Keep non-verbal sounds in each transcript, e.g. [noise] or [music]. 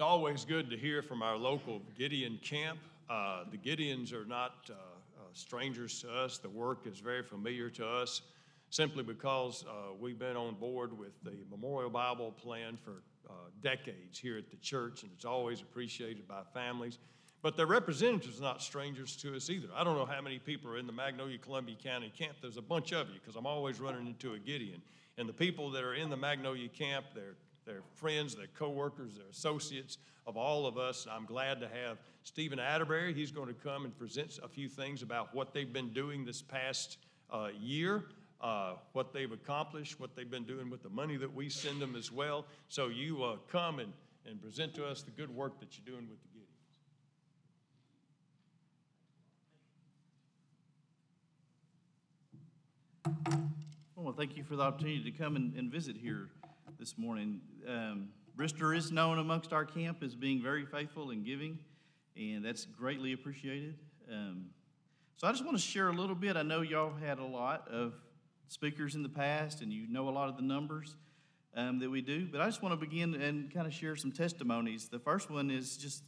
It's always good to hear from our local Gideon camp. Uh, The Gideons are not uh, uh, strangers to us. The work is very familiar to us simply because uh, we've been on board with the Memorial Bible Plan for uh, decades here at the church, and it's always appreciated by families. But their representatives are not strangers to us either. I don't know how many people are in the Magnolia Columbia County camp. There's a bunch of you because I'm always running into a Gideon. And the people that are in the Magnolia camp, they're, they're friends, they're coworkers, they're associates of all of us. I'm glad to have Stephen Atterbury. He's going to come and present a few things about what they've been doing this past uh, year, uh, what they've accomplished, what they've been doing with the money that we send them as well. So you uh, come and, and present to us the good work that you're doing with the Gideons. Well, thank you for the opportunity to come and, and visit here this morning. Um, Brister is known amongst our camp as being very faithful and giving, and that's greatly appreciated. Um, so I just want to share a little bit. I know y'all had a lot of speakers in the past, and you know a lot of the numbers um, that we do, but I just want to begin and kind of share some testimonies. The first one is just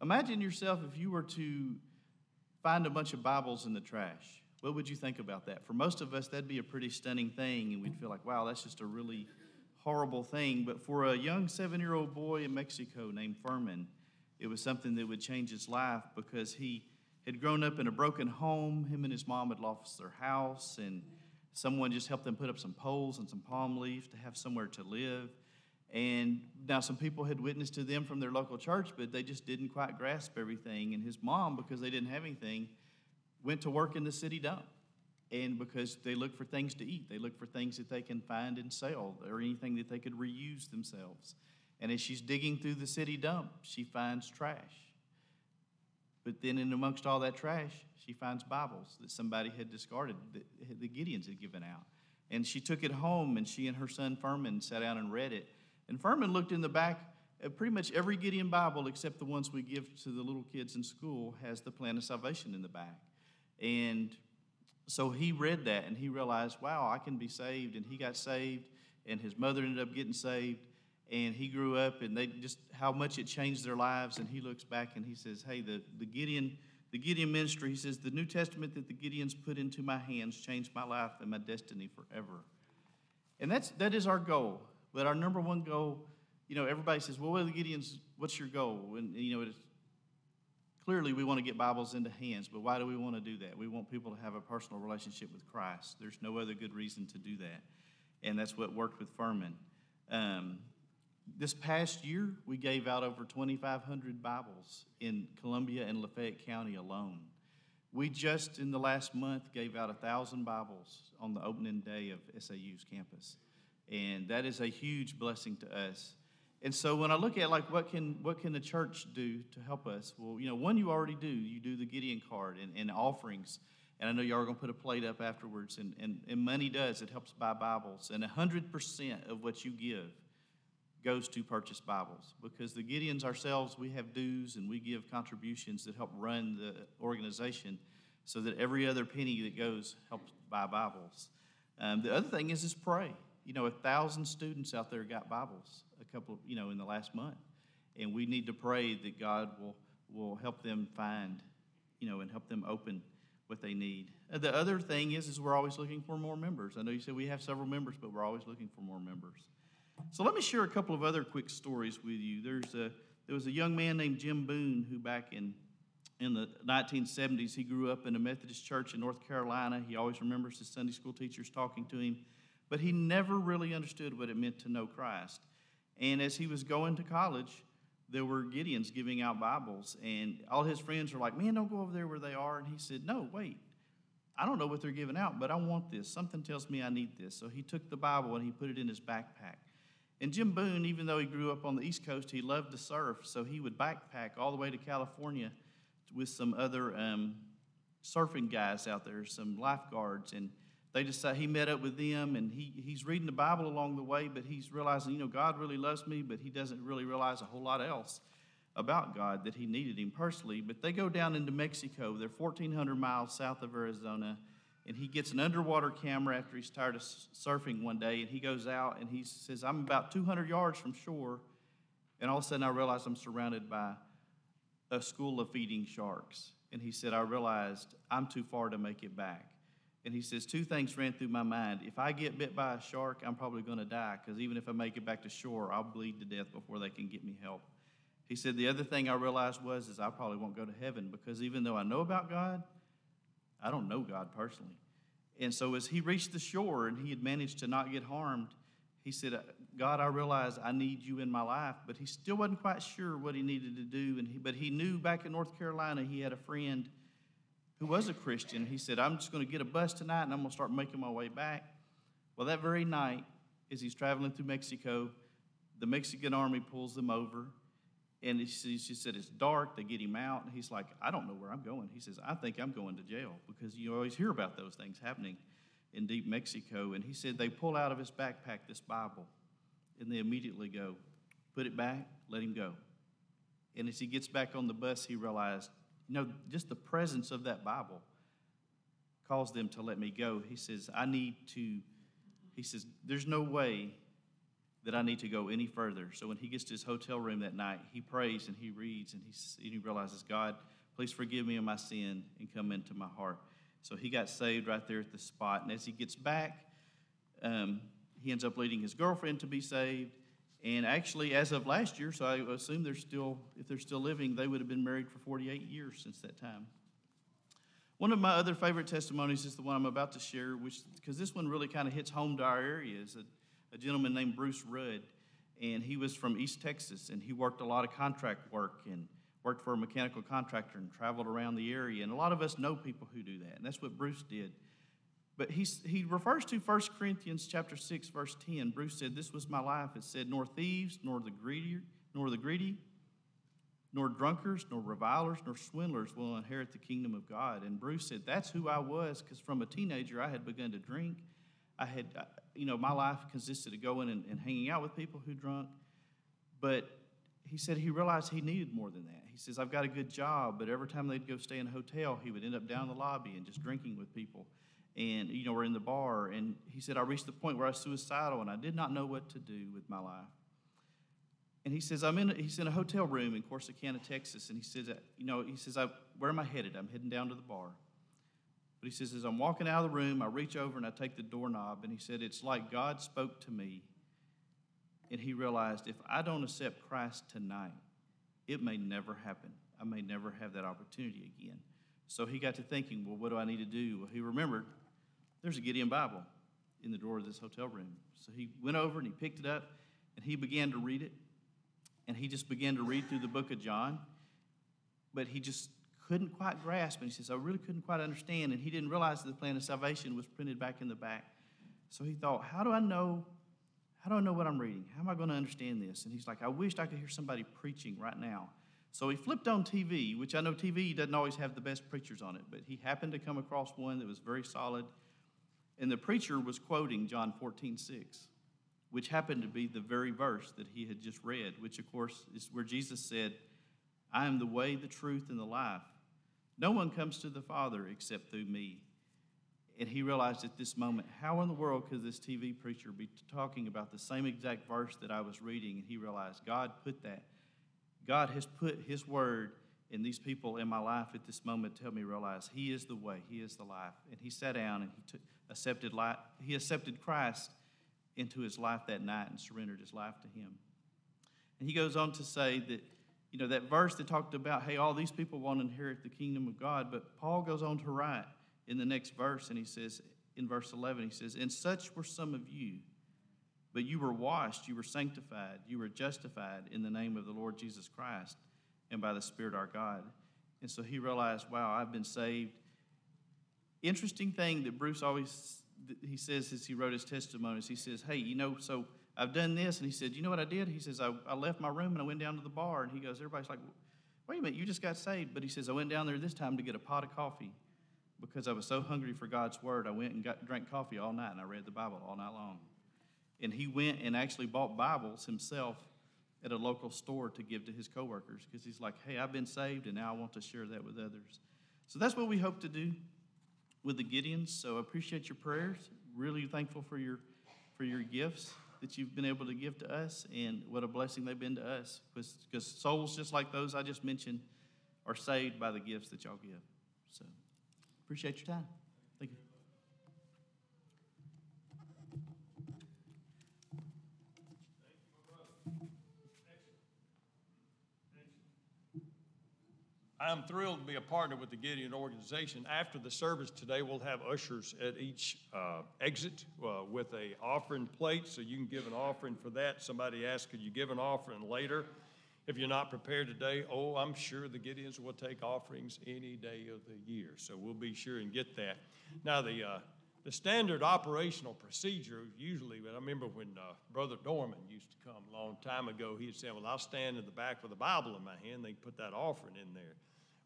imagine yourself if you were to find a bunch of Bibles in the trash. What would you think about that? For most of us, that'd be a pretty stunning thing, and we'd feel like, wow, that's just a really horrible thing. But for a young seven year old boy in Mexico named Furman, it was something that would change his life because he had grown up in a broken home. Him and his mom had lost their house, and someone just helped them put up some poles and some palm leaves to have somewhere to live. And now some people had witnessed to them from their local church, but they just didn't quite grasp everything. And his mom, because they didn't have anything, went to work in the city dump. And because they look for things to eat, they look for things that they can find and sell or anything that they could reuse themselves. And as she's digging through the city dump, she finds trash. But then, in amongst all that trash, she finds Bibles that somebody had discarded, that the Gideons had given out. And she took it home, and she and her son Furman sat down and read it. And Furman looked in the back at pretty much every Gideon Bible, except the ones we give to the little kids in school, has the plan of salvation in the back. And so he read that and he realized, wow, I can be saved. And he got saved, and his mother ended up getting saved. And he grew up, and they just how much it changed their lives. And he looks back and he says, hey, the, the Gideon. The Gideon ministry, he says, the New Testament that the Gideons put into my hands changed my life and my destiny forever. And that's, that is our goal. But our number one goal, you know, everybody says, well, what are the Gideons, what's your goal? And, you know, it's, clearly we want to get Bibles into hands, but why do we want to do that? We want people to have a personal relationship with Christ. There's no other good reason to do that. And that's what worked with Furman. Um, this past year, we gave out over 2,500 Bibles in Columbia and Lafayette County alone. We just in the last month gave out a thousand Bibles on the opening day of SAU's campus, and that is a huge blessing to us. And so when I look at like what can what can the church do to help us? Well, you know, one you already do. You do the Gideon card and, and offerings. And I know y'all are gonna put a plate up afterwards. And, and, and money does, it helps buy Bibles. And hundred percent of what you give goes to purchase Bibles. Because the Gideons ourselves, we have dues and we give contributions that help run the organization so that every other penny that goes helps buy Bibles. Um, the other thing is is pray. You know, a thousand students out there got Bibles couple, you know, in the last month, and we need to pray that God will will help them find, you know, and help them open what they need. Uh, The other thing is, is we're always looking for more members. I know you said we have several members, but we're always looking for more members. So let me share a couple of other quick stories with you. There's a there was a young man named Jim Boone who back in in the 1970s he grew up in a Methodist church in North Carolina. He always remembers his Sunday school teachers talking to him, but he never really understood what it meant to know Christ. And as he was going to college, there were Gideons giving out Bibles, and all his friends were like, "Man, don't go over there where they are." And he said, "No, wait." I don't know what they're giving out, but I want this. Something tells me I need this. So he took the Bible and he put it in his backpack. And Jim Boone, even though he grew up on the East Coast, he loved to surf. So he would backpack all the way to California with some other um, surfing guys out there, some lifeguards. And they decided he met up with them and he, he's reading the Bible along the way, but he's realizing, you know, God really loves me, but he doesn't really realize a whole lot else about God that he needed him personally. But they go down into Mexico. They're 1,400 miles south of Arizona. And he gets an underwater camera after he's tired of surfing one day. And he goes out and he says, I'm about 200 yards from shore. And all of a sudden, I realize I'm surrounded by a school of feeding sharks. And he said, I realized I'm too far to make it back. And he says, two things ran through my mind. If I get bit by a shark, I'm probably going to die because even if I make it back to shore, I'll bleed to death before they can get me help. He said, the other thing I realized was is I probably won't go to heaven because even though I know about God, I don't know God personally. And so as he reached the shore and he had managed to not get harmed, he said, uh, God, I realize I need you in my life, but he still wasn't quite sure what he needed to do. And he, but he knew back in North Carolina he had a friend who was a Christian. He said, I'm just going to get a bus tonight and I'm going to start making my way back. Well, that very night, as he's traveling through Mexico, the Mexican army pulls them over. And he she said, It's dark. They get him out. And he's like, I don't know where I'm going. He says, I think I'm going to jail because you always hear about those things happening in deep Mexico. And he said, They pull out of his backpack this Bible and they immediately go, Put it back, let him go. And as he gets back on the bus, he realized, you know, just the presence of that Bible caused them to let me go. He says, I need to, he says, there's no way that I need to go any further. So when he gets to his hotel room that night, he prays and he reads and he, and he realizes, God, please forgive me of my sin and come into my heart. So he got saved right there at the spot. And as he gets back, um, he ends up leading his girlfriend to be saved. And actually, as of last year, so I assume they're still, if they're still living, they would have been married for 48 years since that time. One of my other favorite testimonies is the one I'm about to share, which because this one really kind of hits home to our area. Is a, a gentleman named Bruce Rudd, and he was from East Texas, and he worked a lot of contract work and worked for a mechanical contractor and traveled around the area. And a lot of us know people who do that, and that's what Bruce did. But he's, he refers to 1 Corinthians chapter 6, verse 10. Bruce said, This was my life. It said, Nor thieves, nor the greedy, nor the greedy, nor drunkards, nor revilers, nor swindlers will inherit the kingdom of God. And Bruce said, That's who I was, because from a teenager I had begun to drink. I had, uh, you know, my life consisted of going and, and hanging out with people who drunk. But he said he realized he needed more than that. He says, I've got a good job, but every time they'd go stay in a hotel, he would end up down the lobby and just drinking with people. And, you know, we're in the bar. And he said, I reached the point where I was suicidal and I did not know what to do with my life. And he says, I'm in, a, he's in a hotel room in Corsicana, Texas. And he says, you know, he says, I, where am I headed? I'm heading down to the bar. But he says, as I'm walking out of the room, I reach over and I take the doorknob. And he said, it's like God spoke to me. And he realized, if I don't accept Christ tonight, it may never happen. I may never have that opportunity again. So he got to thinking, well, what do I need to do? Well, he remembered there's a Gideon Bible in the drawer of this hotel room. So he went over and he picked it up and he began to read it. And he just began to read through the book of John. But he just couldn't quite grasp. And he says, I really couldn't quite understand. And he didn't realize that the plan of salvation was printed back in the back. So he thought, how do I know? How do I know what I'm reading? How am I going to understand this? And he's like, I wished I could hear somebody preaching right now. So he flipped on TV, which I know TV doesn't always have the best preachers on it, but he happened to come across one that was very solid. And the preacher was quoting John 14, 6, which happened to be the very verse that he had just read, which, of course, is where Jesus said, I am the way, the truth, and the life. No one comes to the Father except through me. And he realized at this moment, how in the world could this TV preacher be talking about the same exact verse that I was reading? And he realized God put that. God has put his word in these people in my life at this moment to help me realize he is the way, he is the life. And he sat down and he took, accepted life, he accepted Christ into his life that night and surrendered his life to him. And he goes on to say that, you know, that verse that talked about, hey, all these people won't inherit the kingdom of God, but Paul goes on to write in the next verse, and he says, in verse 11, he says, And such were some of you, but you were washed, you were sanctified, you were justified in the name of the Lord Jesus Christ and by the Spirit our God. And so he realized, wow, I've been saved. Interesting thing that Bruce always he says as he wrote his testimonies, he says, Hey, you know, so I've done this. And he said, You know what I did? He says, I, I left my room and I went down to the bar. And he goes, Everybody's like, Wait a minute, you just got saved. But he says, I went down there this time to get a pot of coffee because I was so hungry for God's word. I went and got, drank coffee all night and I read the Bible all night long. And he went and actually bought Bibles himself at a local store to give to his coworkers because he's like, hey, I've been saved and now I want to share that with others. So that's what we hope to do with the Gideons. So I appreciate your prayers. Really thankful for your for your gifts that you've been able to give to us, and what a blessing they've been to us. Because souls just like those I just mentioned are saved by the gifts that y'all give. So appreciate your time. Thank you. I'm thrilled to be a partner with the Gideon organization. After the service today, we'll have ushers at each uh, exit uh, with a offering plate, so you can give an offering for that. Somebody asked, could you give an offering later? If you're not prepared today, oh, I'm sure the Gideons will take offerings any day of the year, so we'll be sure and get that. Now, the uh, the standard operational procedure usually, but I remember when uh, Brother Dorman used to come a long time ago, he'd say, Well, I'll stand in the back with a Bible in my hand. They put that offering in there.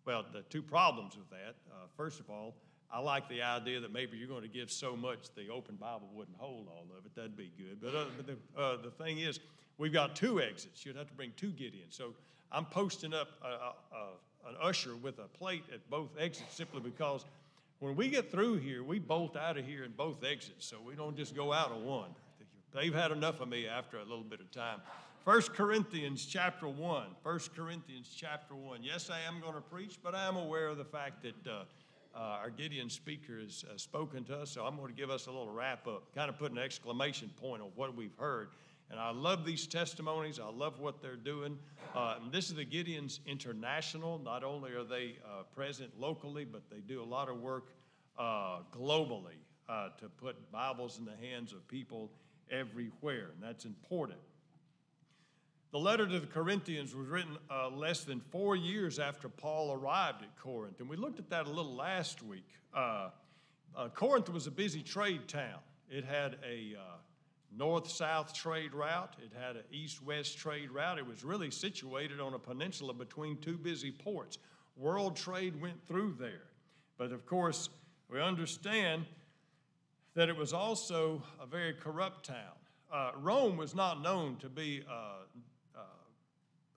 Well, the two problems with that uh, first of all, I like the idea that maybe you're going to give so much the open Bible wouldn't hold all of it. That'd be good. But, uh, but the, uh, the thing is, we've got two exits. You'd have to bring two Gideons. So I'm posting up a, a, a, an usher with a plate at both exits simply because when we get through here, we bolt out of here in both exits, so we don't just go out of one. They've had enough of me after a little bit of time. 1 Corinthians chapter 1. 1 Corinthians chapter 1. Yes, I am going to preach, but I am aware of the fact that uh, uh, our Gideon speaker has uh, spoken to us, so I'm going to give us a little wrap up, kind of put an exclamation point on what we've heard. And I love these testimonies. I love what they're doing. Uh, this is the Gideons International. Not only are they uh, present locally, but they do a lot of work uh, globally to put Bibles in the hands of people everywhere, and that's important. The letter to the Corinthians was written uh, less than four years after Paul arrived at Corinth, and we looked at that a little last week. Uh, Corinth was a busy trade town. It had a north south trade route, it had an east west trade route. It was really situated on a peninsula between two busy ports. World trade went through there. But of course, we understand that it was also a very corrupt town. Uh, Rome was not known to be uh, uh,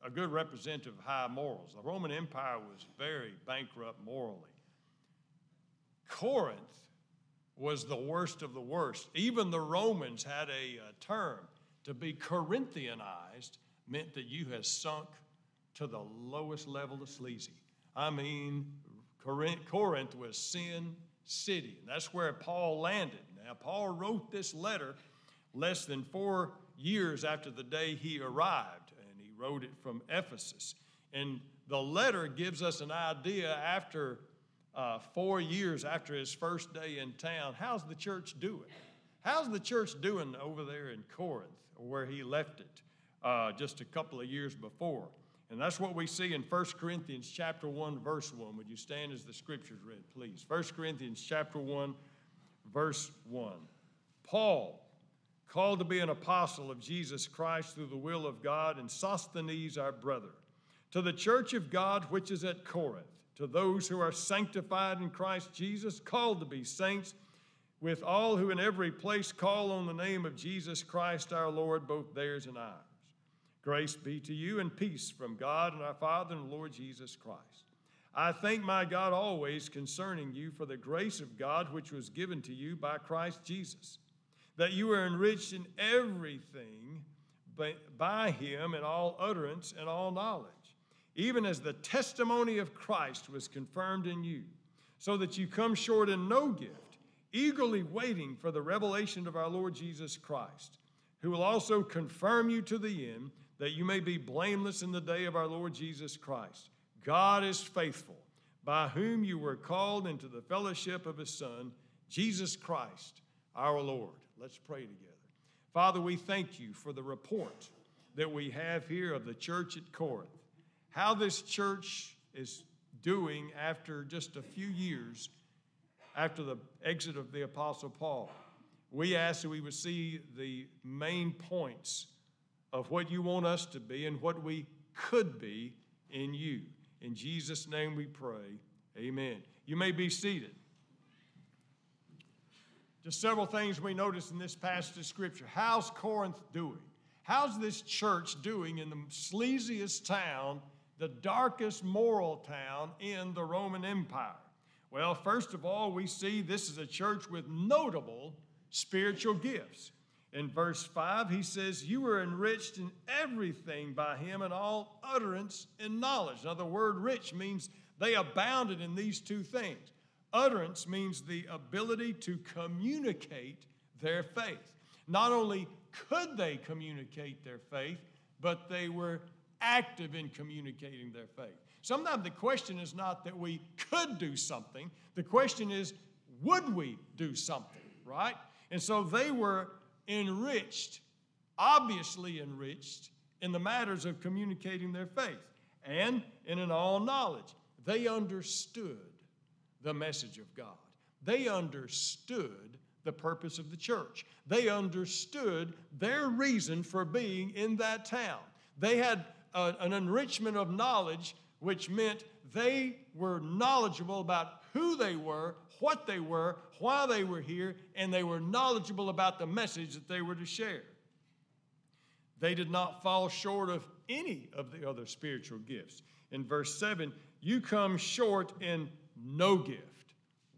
a good representative of high morals. The Roman Empire was very bankrupt morally. Corinth was the worst of the worst. Even the Romans had a, a term to be Corinthianized meant that you had sunk to the lowest level of sleazy. I mean, Corinth, Corinth was sin city. And that's where Paul landed. Now, Paul wrote this letter less than four years after the day he arrived, wrote it from Ephesus. And the letter gives us an idea after uh, four years after his first day in town, how's the church doing? How's the church doing over there in Corinth, where he left it uh, just a couple of years before? And that's what we see in 1 Corinthians chapter 1, verse 1. Would you stand as the scriptures read, please? 1 Corinthians chapter 1, verse 1. Paul, called to be an apostle of Jesus Christ through the will of God, and Sosthenes, our brother, to the church of God which is at Corinth to those who are sanctified in Christ Jesus, called to be saints, with all who in every place call on the name of Jesus Christ our Lord, both theirs and ours. Grace be to you and peace from God and our Father and Lord Jesus Christ. I thank my God always concerning you for the grace of God which was given to you by Christ Jesus, that you are enriched in everything by him in all utterance and all knowledge even as the testimony of Christ was confirmed in you, so that you come short in no gift, eagerly waiting for the revelation of our Lord Jesus Christ, who will also confirm you to the end, that you may be blameless in the day of our Lord Jesus Christ. God is faithful, by whom you were called into the fellowship of his Son, Jesus Christ, our Lord. Let's pray together. Father, we thank you for the report that we have here of the church at Corinth how this church is doing after just a few years after the exit of the Apostle Paul. We ask that we would see the main points of what you want us to be and what we could be in you. In Jesus' name we pray. Amen. You may be seated. Just several things we notice in this passage of Scripture. How's Corinth doing? How's this church doing in the sleaziest town the darkest moral town in the Roman Empire? Well, first of all, we see this is a church with notable spiritual gifts. In verse 5, he says, You were enriched in everything by him and all utterance and knowledge. Now, the word rich means they abounded in these two things. Utterance means the ability to communicate their faith. Not only could they communicate their faith, but they were active in communicating their faith. Sometimes the question is not that we could do something, the question is, would we do something, right? And so they were enriched, obviously enriched, in the matters of communicating their faith and in an all knowledge. They understood the message of God, they understood the purpose of the church, they understood their reason for being in that town. They had a, an enrichment of knowledge, which meant they were knowledgeable about who they were, what they were, why they were here, and they were knowledgeable about the message that they were to share. They did not fall short of any of the other spiritual gifts. In verse 7, you come short in no gift.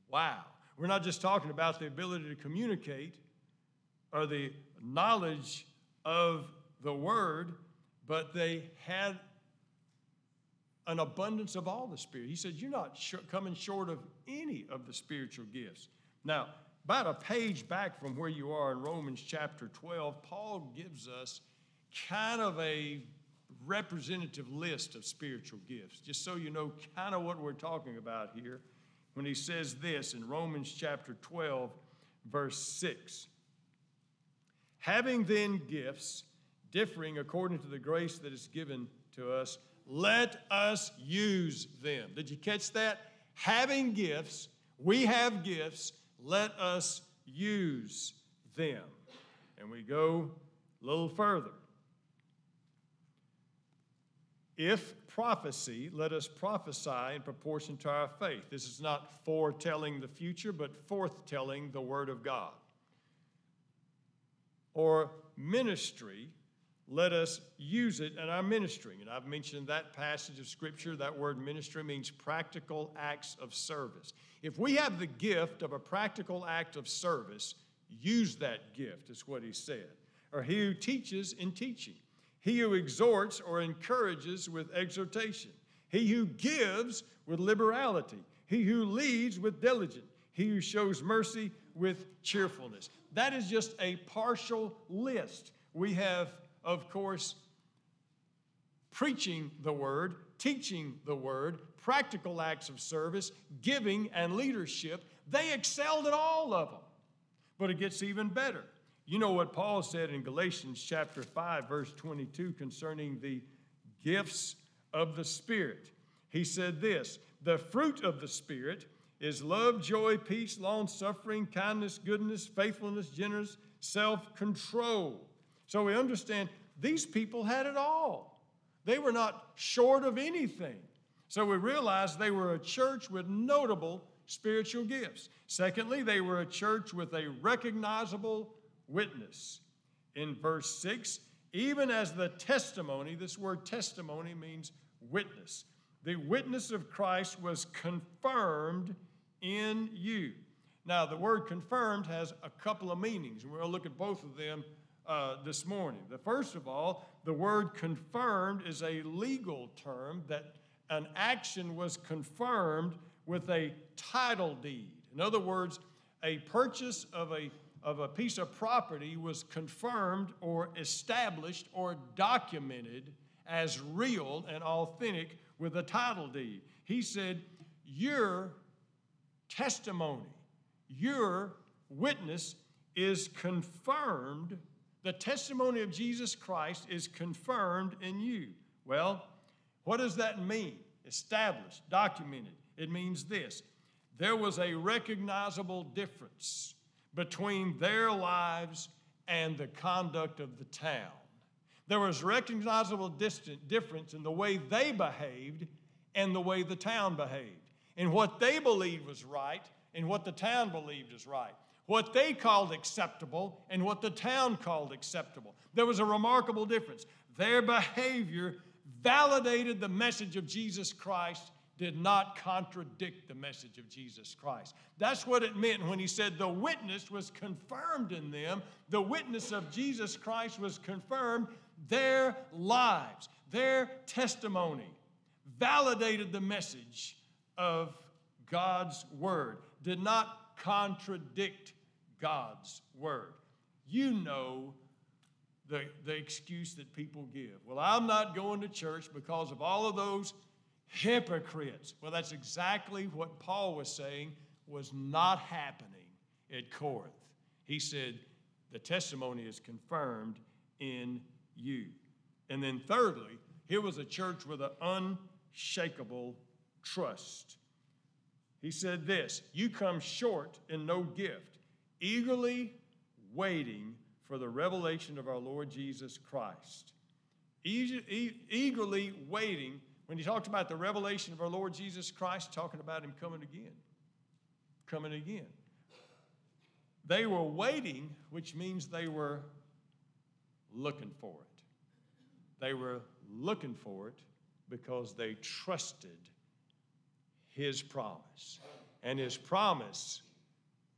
Wow. We're not just talking about the ability to communicate or the knowledge of the word, but they had an abundance of all the Spirit. He said, You're not sh- coming short of any of the spiritual gifts. Now, about a page back from where you are in Romans chapter 12, Paul gives us kind of a representative list of spiritual gifts, just so you know kind of what we're talking about here when he says this in Romans chapter 12, verse 6. Having then gifts differing according to the grace that is given to us, let us use them. Did you catch that? Having gifts, we have gifts, let us use them. And we go a little further. If prophecy, let us prophesy in proportion to our faith. This is not foretelling the future, but forthtelling the Word of God. Or ministry, let us use it in our ministry. And I've mentioned that passage of Scripture. That word ministry means practical acts of service. If we have the gift of a practical act of service, use that gift, is what he said. Or he who teaches in teaching, he who exhorts or encourages with exhortation, he who gives with liberality, he who leads with diligence, he who shows mercy with cheerfulness. That is just a partial list. We have of course, preaching the word, teaching the word, practical acts of service, giving, and leadership. They excelled at all of them. But it gets even better. You know what Paul said in Galatians chapter 5, verse 22 concerning the gifts of the Spirit. He said this The fruit of the Spirit is love, joy, peace, long suffering, kindness, goodness, faithfulness, generous, self control. So we understand these people had it all. They were not short of anything. So we realize they were a church with notable spiritual gifts. Secondly, they were a church with a recognizable witness. In verse 6, even as the testimony, this word testimony means witness, the witness of Christ was confirmed in you. Now, the word confirmed has a couple of meanings, and we'll look at both of them uh, this morning. The first of all, the word confirmed is a legal term that an action was confirmed with a title deed. In other words, a purchase of a of a piece of property was confirmed or established or documented as real and authentic with a title deed. He said, Your testimony, your witness is confirmed the testimony of Jesus Christ is confirmed in you. Well, what does that mean? Established, documented. It means this there was a recognizable difference between their lives and the conduct of the town. There was recognizable distant difference in the way they behaved and the way the town behaved, in what they believed was right and what the town believed was right what they called acceptable and what the town called acceptable. There was a remarkable difference. Their behavior validated the message of Jesus Christ, did not contradict the message of Jesus Christ. That's what it meant when he said the witness was confirmed in them. The witness of Jesus Christ was confirmed. Their lives, their testimony validated the message of God's word, did not contradict God's word. You know the, the excuse that people give. Well, I'm not going to church because of all of those hypocrites. Well, that's exactly what Paul was saying was not happening at Corinth. He said, the testimony is confirmed in you. And then, thirdly, here was a church with an unshakable trust. He said this You come short in no gift, eagerly waiting for the revelation of our Lord Jesus Christ. eagerly waiting, when he talked about the revelation of our Lord Jesus Christ, talking about him coming again. Coming again. They were waiting, which means they were looking for it. They were looking for it because they trusted his promise. And his promise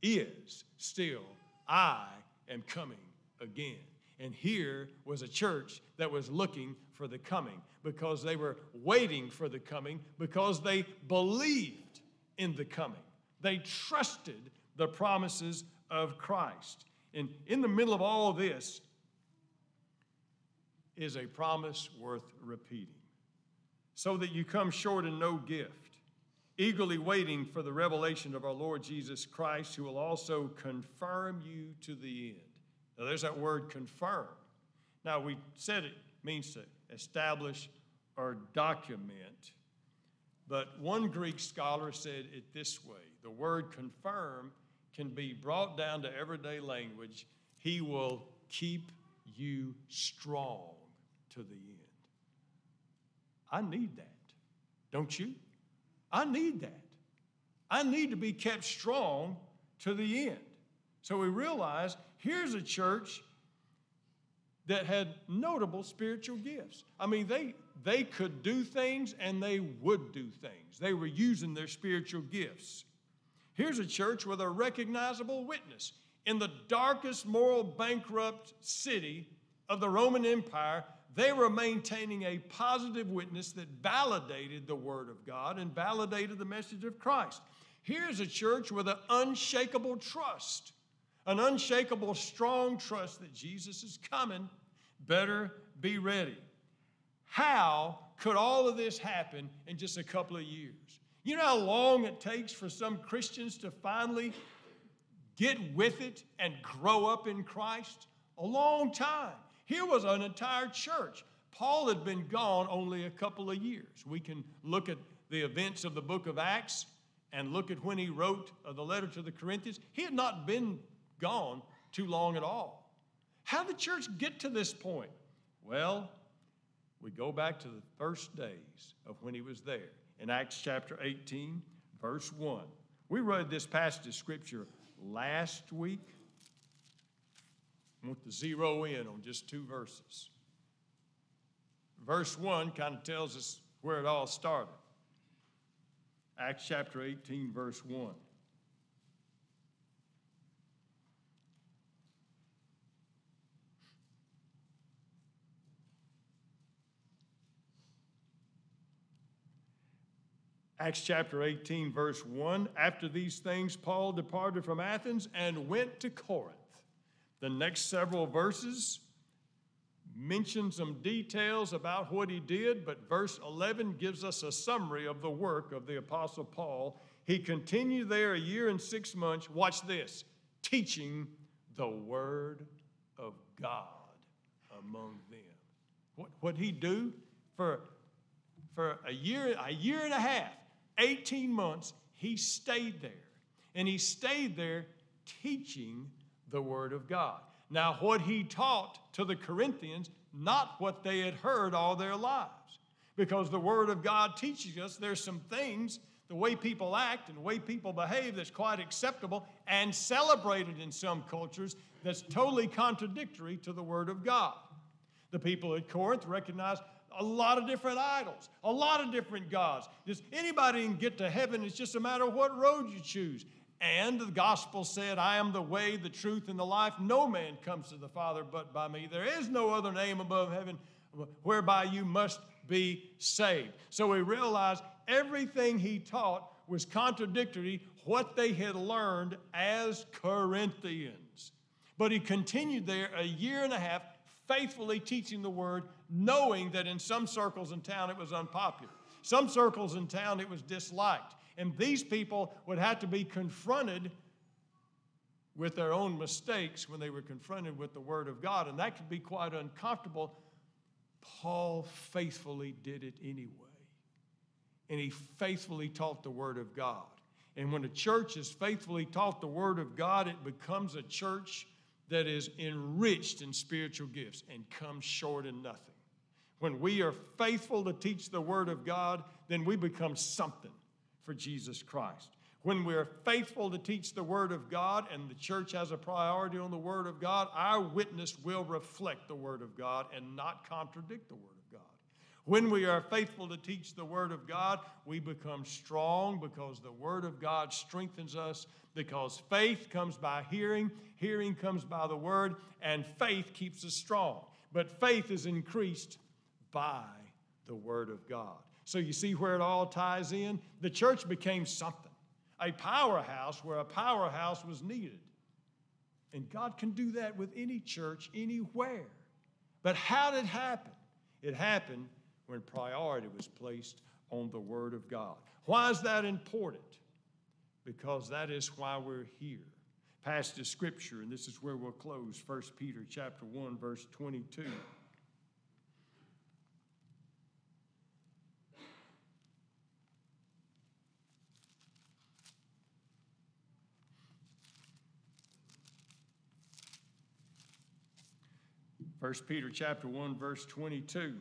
is still, I am coming again. And here was a church that was looking for the coming because they were waiting for the coming because they believed in the coming. They trusted the promises of Christ. And in the middle of all this is a promise worth repeating. So that you come short in no gift, eagerly waiting for the revelation of our Lord Jesus Christ, who will also confirm you to the end. Now, there's that word confirm. Now, we said it means to establish or document, but one Greek scholar said it this way the word confirm can be brought down to everyday language. He will keep you strong to the end. I need that, don't you? I need that. I need to be kept strong to the end. So we realize here's a church that had notable spiritual gifts. I mean, they, they could do things and they would do things. They were using their spiritual gifts. Here's a church with a recognizable witness. In the darkest moral bankrupt city of the Roman Empire, they were maintaining a positive witness that validated the Word of God and validated the message of Christ. Here's a church with an unshakable trust an unshakable, strong trust that Jesus is coming, better be ready. How could all of this happen in just a couple of years? You know how long it takes for some Christians to finally get with it and grow up in Christ? A long time. Here was an entire church. Paul had been gone only a couple of years. We can look at the events of the book of Acts and look at when he wrote the letter to the Corinthians. He had not been gone too long at all. How did the church get to this point? Well, we go back to the first days of when he was there. In Acts chapter 18, verse 1. We read this passage of scripture last week. I want to zero in on just two verses. Verse 1 kind of tells us where it all started. Acts chapter 18, verse 1. Acts chapter 18, verse 1. After these things, Paul departed from Athens and went to Corinth. The next several verses mention some details about what he did, but verse 11 gives us a summary of the work of the Apostle Paul. He continued there a year and six months. Watch this teaching the Word of God among them. What what he do for, for a year, a year and a half? 18 months, he stayed there. And he stayed there teaching the Word of God. Now, what he taught to the Corinthians, not what they had heard all their lives. Because the Word of God teaches us there's some things, the way people act and the way people behave, that's quite acceptable and celebrated in some cultures that's totally contradictory to the Word of God. The people at Corinth recognized a lot of different idols, a lot of different gods. Just anybody can get to heaven. It's just a matter of what road you choose. And the gospel said, I am the way, the truth, and the life. No man comes to the Father but by me. There is no other name above heaven whereby you must be saved. So we realize everything he taught was contradictory what they had learned as Corinthians. But he continued there a year and a half, faithfully teaching the word, knowing that in some circles in town it was unpopular. Some circles in town it was disliked. And these people would have to be confronted with their own mistakes when they were confronted with the Word of God. And that could be quite uncomfortable. Paul faithfully did it anyway. And he faithfully taught the Word of God. And when a church is faithfully taught the Word of God, it becomes a church that is enriched in spiritual gifts and comes short in nothing. When we are faithful to teach the Word of God, then we become something for Jesus Christ. When we're faithful to teach the Word of God and the church has a priority on the Word of God, our witness will reflect the Word of God and not contradict the Word of God. When we are faithful to teach the Word of God, we become strong because the Word of God strengthens us, because faith comes by hearing, hearing comes by the Word, and faith keeps us strong. But faith is increased by the Word of God. So you see where it all ties in? The church became something, a powerhouse where a powerhouse was needed. And God can do that with any church anywhere. But how did it happen? It happened when priority was placed on the Word of God. Why is that important? Because that is why we're here. Passage of Scripture, and this is where we'll close 1 Peter chapter 1, verse 22. 1 Peter chapter 1 verse 22.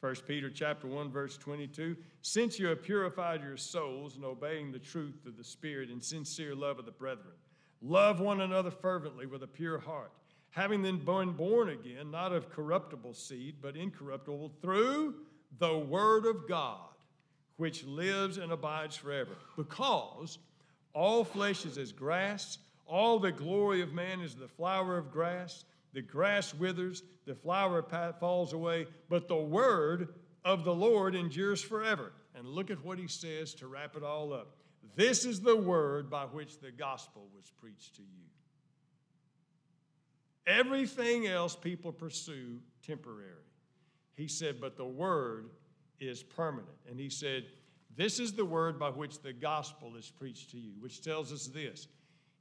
First Peter chapter 1 verse 22 since you have purified your souls in obeying the truth of the spirit and sincere love of the brethren love one another fervently with a pure heart having then been born again not of corruptible seed but incorruptible through the word of God which lives and abides forever. Because all flesh is as grass, all the glory of man is the flower of grass. The grass withers, the flower falls away, but the word of the Lord endures forever. And look at what he says to wrap it all up. This is the word by which the gospel was preached to you. Everything else people pursue temporary. He said, but the word is permanent. And he said, This is the word by which the gospel is preached to you, which tells us this.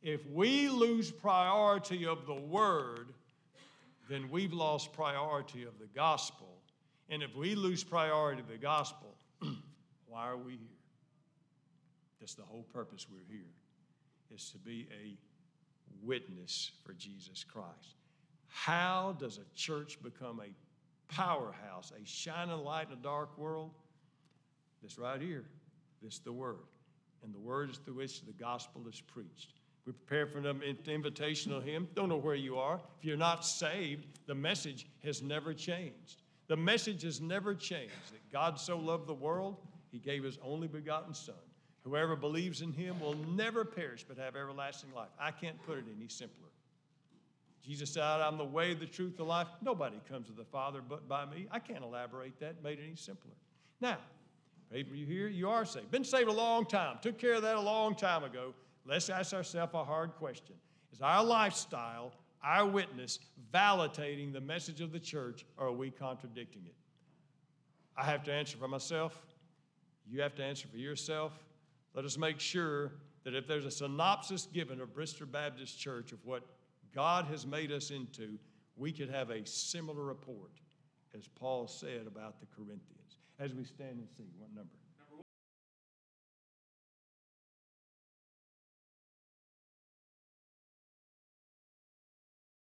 If we lose priority of the word, then we've lost priority of the gospel. And if we lose priority of the gospel, [clears throat] why are we here? That's the whole purpose we're here, is to be a witness for Jesus Christ. How does a church become a powerhouse, a shining light in a dark world. This right here, this the Word. And the Word is through which the gospel is preached. We prepare for an invitational hymn. Don't know where you are. If you're not saved, the message has never changed. The message has never changed that God so loved the world, he gave his only begotten Son. Whoever believes in him will never perish but have everlasting life. I can't put it any simpler. Jesus said, I'm the way, the truth, the life. Nobody comes to the Father but by me. I can't elaborate that, made it any simpler. Now, maybe you here, you are saved. Been saved a long time, took care of that a long time ago. Let's ask ourselves a hard question Is our lifestyle, our witness, validating the message of the church, or are we contradicting it? I have to answer for myself. You have to answer for yourself. Let us make sure that if there's a synopsis given of Bristol Baptist Church of what God has made us into, we could have a similar report as Paul said about the Corinthians. As we stand and see, what number?